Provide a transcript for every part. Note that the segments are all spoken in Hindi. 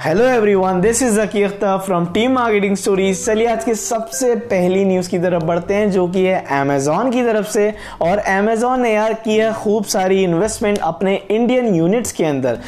Hello everyone this is Zaki Akhtar from team marketing stories चलिए आज के सबसे पहली न्यूज़ की तरफ़ बढ़ते हैं, जो कि है अमेजोन की तरफ़ से। और अमेजोन ने यार की है खूब सारी इन्वेस्टमेंट अपने इंडियन यूनिट्स के अंदर।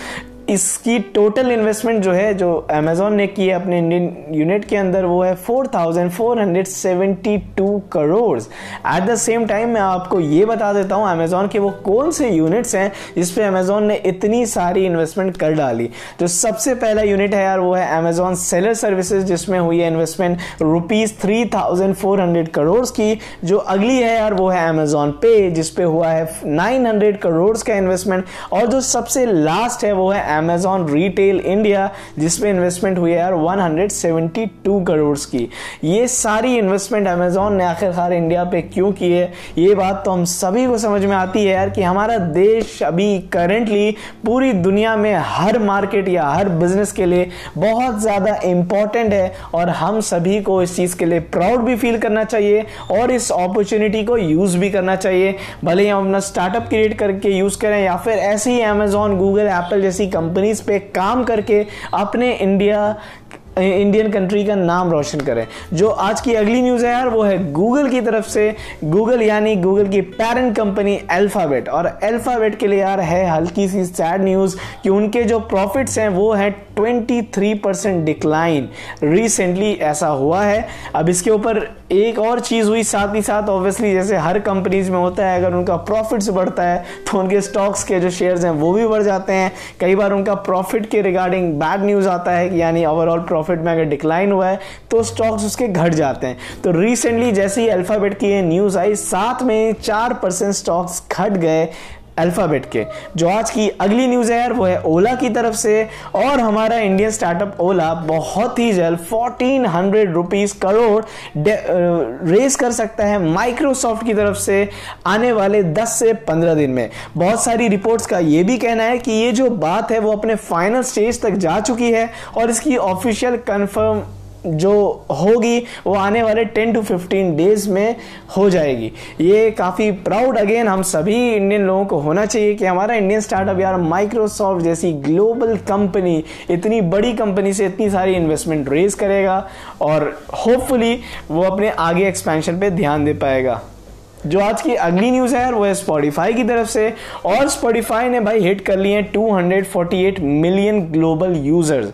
इसकी टोटल इन्वेस्टमेंट जो है जो अमेजोन ने की है अपने इंडियन यूनिट के अंदर वो है 4,472 crore at the same time मैं आपको ये बता देता हूँ अमेजोन के वो कौन से यूनिट्स हैं जिस पे अमेजोन ने इतनी सारी इन्वेस्टमेंट कर डाली। जो सबसे पहला यूनिट है यार वो है अमेजोन सेलर सर्विसेज़ जिसमें हुई है इन्वेस्टमेंट रुपीज़ थ्री करोड़ की। जो अगली है यार वो है अमेजोन पे जिसपे हुआ है नाइन करोड़ का इन्वेस्टमेंट और जो सबसे लास्ट है वो है अमेजॉन रिटेल इंडिया जिसमें इन्वेस्टमेंट हुई है यार 172 करोड़ की। ये सारी इन्वेस्टमेंट अमेजॉन ने आखिरकार इंडिया पे क्यों की है ये बात तो हम सभी को समझ में आती है यार कि हमारा देश अभी करेंटली पूरी दुनिया में हर मार्केट या हर बिज़नेस के लिए बहुत ज़्यादा इंपॉर्टेंट है और हम सभी को इस चीज़ के लिए प्राउड भी फील करना चाहिए और इस अपॉर्चुनिटी को यूज़ भी करना चाहिए। भले ही हम अपना स्टार्टअप क्रिएट करके यूज़ करें या फिर ऐसे ही अमेजॉन गूगल एप्पल जैसी कंपनीज़ पे काम करके अपने इंडिया इंडियन कंट्री का नाम रोशन करें। जो आज की अगली न्यूज़ है यार, वो है गूगल की तरफ़ से। गूगल यानी गूगल की पेरेंट कंपनी अल्फ़ाबेट और अल्फ़ाबेट के लिए यार है हल्की सी सैड न्यूज़ कि उनके जो प्रॉफिट्स हैं, वो है 23 परसेंट डिक्लाइन रिसेंटली ऐसा हुआ है। अब इसके ऊपर एक और चीज़ हुई साथ ही साथ ऑब्वियसली जैसे हर कंपनीज़ में होता है, अगर उनका प्रॉफिट्स बढ़ता है तो उनके स्टॉक्स के जो शेयर्स हैं, वो भी बढ़ जाते हैं। कई बार उनका प्रॉफिट के रिगार्डिंग बैड न्यूज़ आता है, यानी ओवरऑल प्रॉफिट में अगर डिक्लाइन हुआ है तो स्टॉक्स उसके घट जाते हैं। तो रिसेंटली जैसे ही अल्फ़ाबेट की ये न्यूज़ आई, साथ में चार परसेंट स्टॉक्स घट गए। अल्फ़ाबेट के। जो आज की अगली न्यूज़ है यार, वो है ओला की तरफ़ से। और हमारा इंडियन स्टार्टअप ओला बहुत ही जल्द fourteen hundred rupees crore raise कर सकता है माइक्रोसॉफ्ट की तरफ़ से आने वाले 10 से 15 दिन में। बहुत सारी रिपोर्ट्स का ये भी कहना है कि ये जो बात है, वो अपने फाइनल स्टेज तक जा चुकी है और इसकी ऑफिशियल कन्फर्म जो होगी वो आने वाले 10 टू 15 डेज़ में हो जाएगी। ये काफ़ी प्राउड अगेन हम सभी इंडियन लोगों को होना चाहिए कि हमारा इंडियन स्टार्टअप यार माइक्रोसॉफ्ट जैसी ग्लोबल कंपनी इतनी बड़ी कंपनी से इतनी सारी इन्वेस्टमेंट रेज करेगा और होपफुली वो अपने आगे एक्सपेंशन पे ध्यान दे पाएगा। जो आज की अगली न्यूज़ है, वो है स्पॉटिफाई की तरफ़ से। और स्पॉटिफाई ने भाई हिट कर लिए 248 मिलियन ग्लोबल यूज़र्स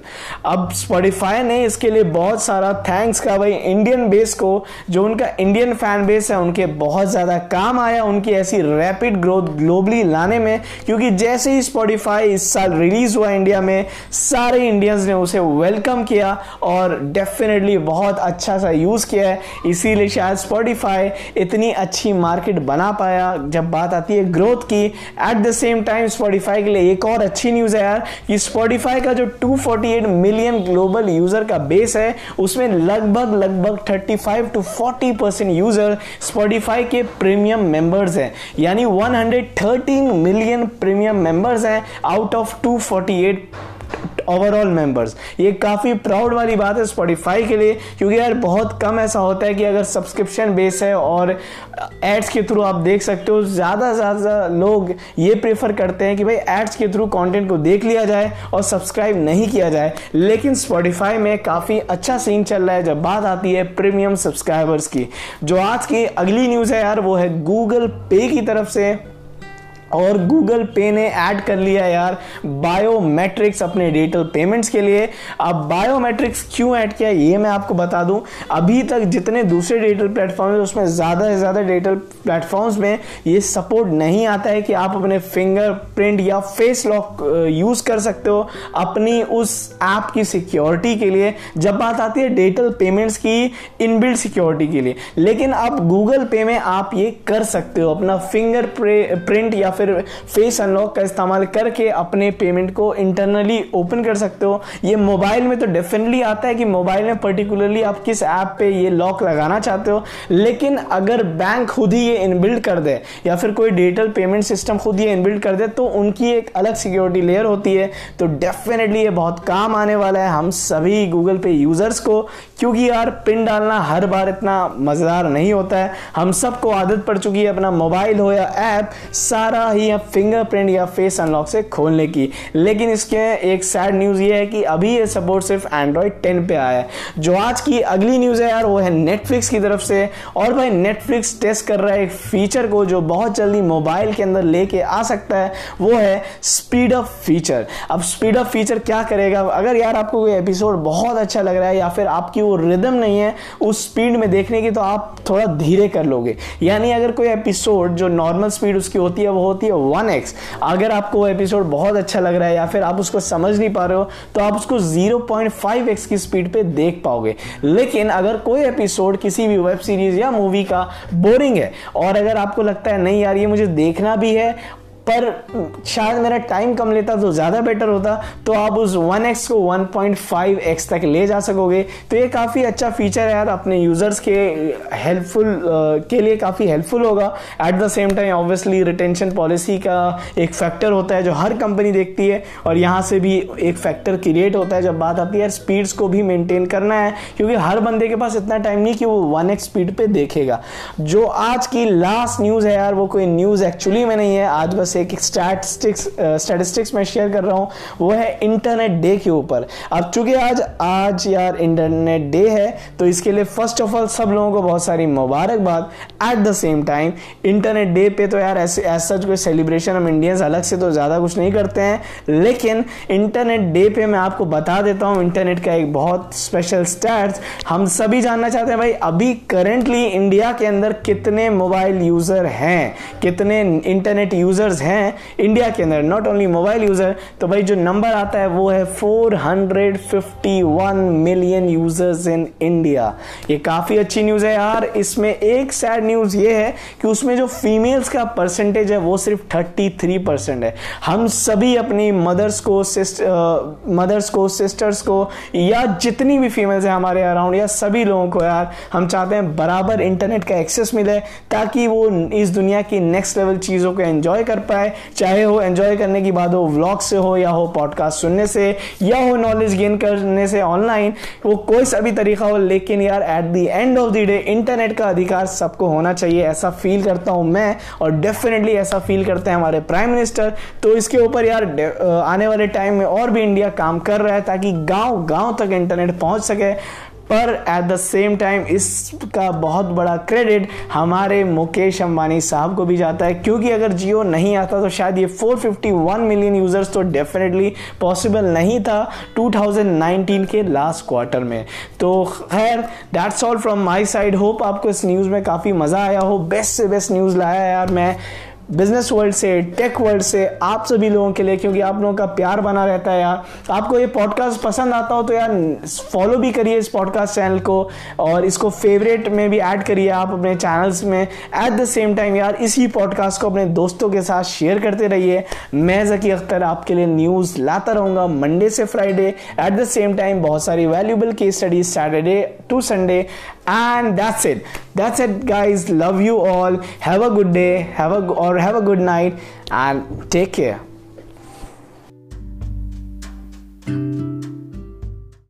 अब स्पॉटिफाई ने इसके लिए बहुत सारा थैंक्स का भाई इंडियन बेस को, जो उनका इंडियन फ़ैन बेस है, उनके बहुत ज़्यादा काम आया उनकी ऐसी रैपिड ग्रोथ ग्लोबली लाने में। क्योंकि जैसे ही स्पॉटिफाई इस साल रिलीज़ हुआ इंडिया में, सारे इंडियंस ने उसे वेलकम किया और डेफिनेटली बहुत अच्छा सा यूज़ किया है। इसीलिए शायद स्पॉटिफाई इतनी अच्छी मार्केट बना पाया। जब बात आती है ग्रोथ की at the same time Spotify के लिए एक और अच्छी न्यूज़ है यार कि स्पॉटिफाई का जो 248 मिलियन ग्लोबल यूज़र का बेस है, उसमें लगभग लगभग 35 टू 40 परसेंट यूज़र स्पॉटिफाई के प्रीमियम मेंबर्स हैं। यानी 113 मिलियन प्रीमियम मेंबर्स हैं आउट ऑफ़ 248 ओवरऑल मेंबर्स ये काफ़ी प्राउड वाली बात है स्पॉटिफाई के लिए, क्योंकि यार बहुत कम ऐसा होता है कि अगर सब्सक्रिप्शन बेस है और एड्स के थ्रू आप देख सकते हो, ज़्यादा से ज़्यादा लोग ये प्रेफर करते हैं कि भाई एड्स के थ्रू कंटेंट को देख लिया जाए और सब्सक्राइब नहीं किया जाए। लेकिन स्पॉटिफाई में काफ़ी अच्छा सीन चल रहा है, जब बात आती है प्रीमियम सब्सक्राइबर्स की। जो आज की अगली न्यूज़ है यार, वो है गूगल पे की तरफ़ से। और गूगल पे ने ऐड कर लिया यार बायोमेट्रिक्स अपने डिजिटल पेमेंट्स के लिए। अब बायोमेट्रिक्स क्यों ऐड किया ये मैं आपको बता दूँ। अभी तक जितने दूसरे डिजिटल प्लेटफॉर्म है, उसमें ज़्यादा से ज़्यादा डिजिटल प्लेटफॉर्म्स में ये सपोर्ट नहीं आता है कि आप अपने फिंगरप्रिंट या फेस लॉक यूज़ कर सकते हो अपनी उस ऐप की सिक्योरिटी के लिए। जब बात आती है डिजिटल पेमेंट्स की इनबिल्ड सिक्योरिटी के लिए। लेकिन अब गूगल पे में आप ये कर सकते हो, अपना फिंगर प्रिंट या फिर फेस अनलॉक का इस्तेमाल करके अपने पेमेंट को इंटरनली ओपन कर सकते हो। ये मोबाइल में तो डेफिनेटली आता है कि मोबाइल में पर्टिकुलरली आप किस ऐप पे ये लॉक लगाना चाहते हो। लेकिन अगर बैंक खुद ही ये इनबिल्ड कर दे या फिर कोई डिजिटल पेमेंट सिस्टम खुद ये इनबिल्ड कर दे तो उनकी एक अलग सिक्योरिटी लेयर होती है। तो डेफिनेटली ये बहुत काम आने वाला है हम सभी गूगल पे यूज़र्स को, क्योंकि यार पिन डालना हर बार इतना मज़ेदार नहीं होता है। हम सबको आदत पड़ चुकी है अपना मोबाइल हो या ऐप सारा ही है फिंगरप्रिंट या फेस अनलॉक से खोलने की। लेकिन इसके एक सैड न्यूज़ ये है कि अभी ये सपोर्ट सिर्फ़ एंड्रॉयड 10 पे आया है। जो आज की अगली न्यूज़ है यार, वो है नेटफ्लिक्स की तरफ़ से। और भाई नेटफ्लिक्स टेस्ट कर रहा है एक फीचर को जो बहुत जल्दी मोबाइल के अंदर लेके आ सकता है, वो है स्पीड अप फीचर अब स्पीड अप फीचर क्या करेगा? अगर यार आपको कोई एपिसोड बहुत अच्छा लग रहा है या फिर आपकी वो रिदम नहीं है, उस स्पीड में देखने की तो आप थोड़ा धीरे कर लोगे। यानी अगर कोई एपिसोड जो नॉर्मल स्पीड उसकी होती है, वो होती है वन एक्स। अगर आपको एपिसोड बहुत अच्छा लग रहा है या फिर आप उसको समझ नहीं पा रहे हो तो आप उसको 0.5 एक्स की स्पीड पे देख पाओगे। लेकिन अगर कोई एपिसोड किसी भी वेब सीरीज़ या मूवी का बोरिंग है, और अगर आपको लगता है, नहीं यार, ये मुझे देखना भी है पर शायद मेरा टाइम कम लेता तो ज़्यादा बेटर होता तो आप उस 1x को 1.5x तक ले जा सकोगे। तो ये काफ़ी अच्छा फीचर है यार, अपने यूज़र्स के हेल्पफुल के लिए काफ़ी हेल्पफुल होगा। At the same time obviously retention policy का एक फैक्टर होता है जो हर कंपनी देखती है, और यहाँ से भी एक फैक्टर क्रिएट होता है। जब बात आती है स्पीड्स को भी मेंटेन करना है, क्योंकि हर बंदे के पास इतना टाइम नहीं कि वो वन एक्स स्पीड पे देखेगा। जो आज की लास्ट न्यूज़ है यार, वो कोई न्यूज़ एक्चुअली में नहीं है। आज बस एक स्टैटिस्टिक्स स्टैटिस्टिक्स मैं शेयर कर रहा हूँ, वो है इंटरनेट डे के ऊपर। अब चूँकि आज आज यार इंटरनेट डे है तो इसके लिए फ़र्स्ट ऑफ़ ऑल सब लोगों को बहुत सारी मुबारकबाद। At the same time internet day पे तो यार ऐसे ऐसा कोई सेलिब्रेशन हम इंडियंस अलग से तो ज़्यादा कुछ नहीं करते हैं। लेकिन इंटरनेट डे पे मैं आपको बता देता हूँ इंटरनेट का एक बहुत स्पेशल स्टैट्स हम सभी जानना चाहते हैं भाई, अभी करेंटली इंडिया के अंदर कितने मोबाइल यूज़र हैं, कितने इंटरनेट यूज़र्स हैं। हैं इंडिया के अंदर नॉट ओनली मोबाइल यूज़र तो भाई जो नंबर आता है वो है 451 मिलियन यूज़र्स इन इंडिया ये काफ़ी अच्छी न्यूज़ है यार। इसमें एक सैड न्यूज़ ये है कि उसमें जो फीमेल्स का परसेंटेज है वो सिर्फ़ 33 परसेंट है। हम सभी अपनी मदर्स को मदर्स को सिस्टर्स को, या जितनी भी फीमेल्स है हमारे अराउंड या सभी लोगों को यार, हम चाहते हैं बराबर इंटरनेट का एक्सेस मिले ताकि वो इस दुनिया की नेक्स्ट लेवल चीज़ों को एंजॉय कर पाए है, चाहे हो एंजॉय करने की बात हो व्लॉग से हो या हो पॉडकास्ट सुनने से, या हो नॉलेज गेन करने से ऑनलाइन वो कोई सा भी तरीका हो, लेकिन यार at the end of the day internet का अधिकार सबको होना चाहिए, ऐसा फील करता हूँ मैं, और डेफिनेटली ऐसा फील करते हैं हमारे प्राइम मिनिस्टर तो इसके ऊपर यार आने वाले टाइम में और भी इंडिया काम कर रहा है, ताकि गाँव गाँव तक इंटरनेट पहुँच सके पर एट द सेम टाइम इसका बहुत बड़ा क्रेडिट हमारे मुकेश अंबानी साहब को भी जाता है। क्योंकि अगर जियो नहीं आता तो शायद ये 451 मिलियन यूज़र्स तो डेफिनेटली पॉसिबल नहीं था 2019 के लास्ट क्वार्टर में। तो खैर that's all from my side hope आपको इस न्यूज़ में काफ़ी मज़ा आया हो। बेस्ट से बेस्ट न्यूज़ लाया यार मैं। बिज़नेस वर्ल्ड से टेक वर्ल्ड से, आप सभी लोगों के लिए, क्योंकि आप लोगों का प्यार बना रहता है यार आपको ये पॉडकास्ट पसंद आता हो तो यार फॉलो भी करिए इस पॉडकास्ट चैनल को, और इसको फेवरेट में भी ऐड करिए आप अपने चैनल्स में। एट द सेम टाइम यार, इसी पॉडकास्ट को अपने दोस्तों के साथ शेयर करते रहिए। मैं जकी अख्तर आपके लिए न्यूज़ लाता रहूँगा मंडे से Friday at the same time बहुत सारी valuable case studies Saturday to Sunday and that's it. That's it guys. Love you all. Have a good day. Have a or have a good night. And take care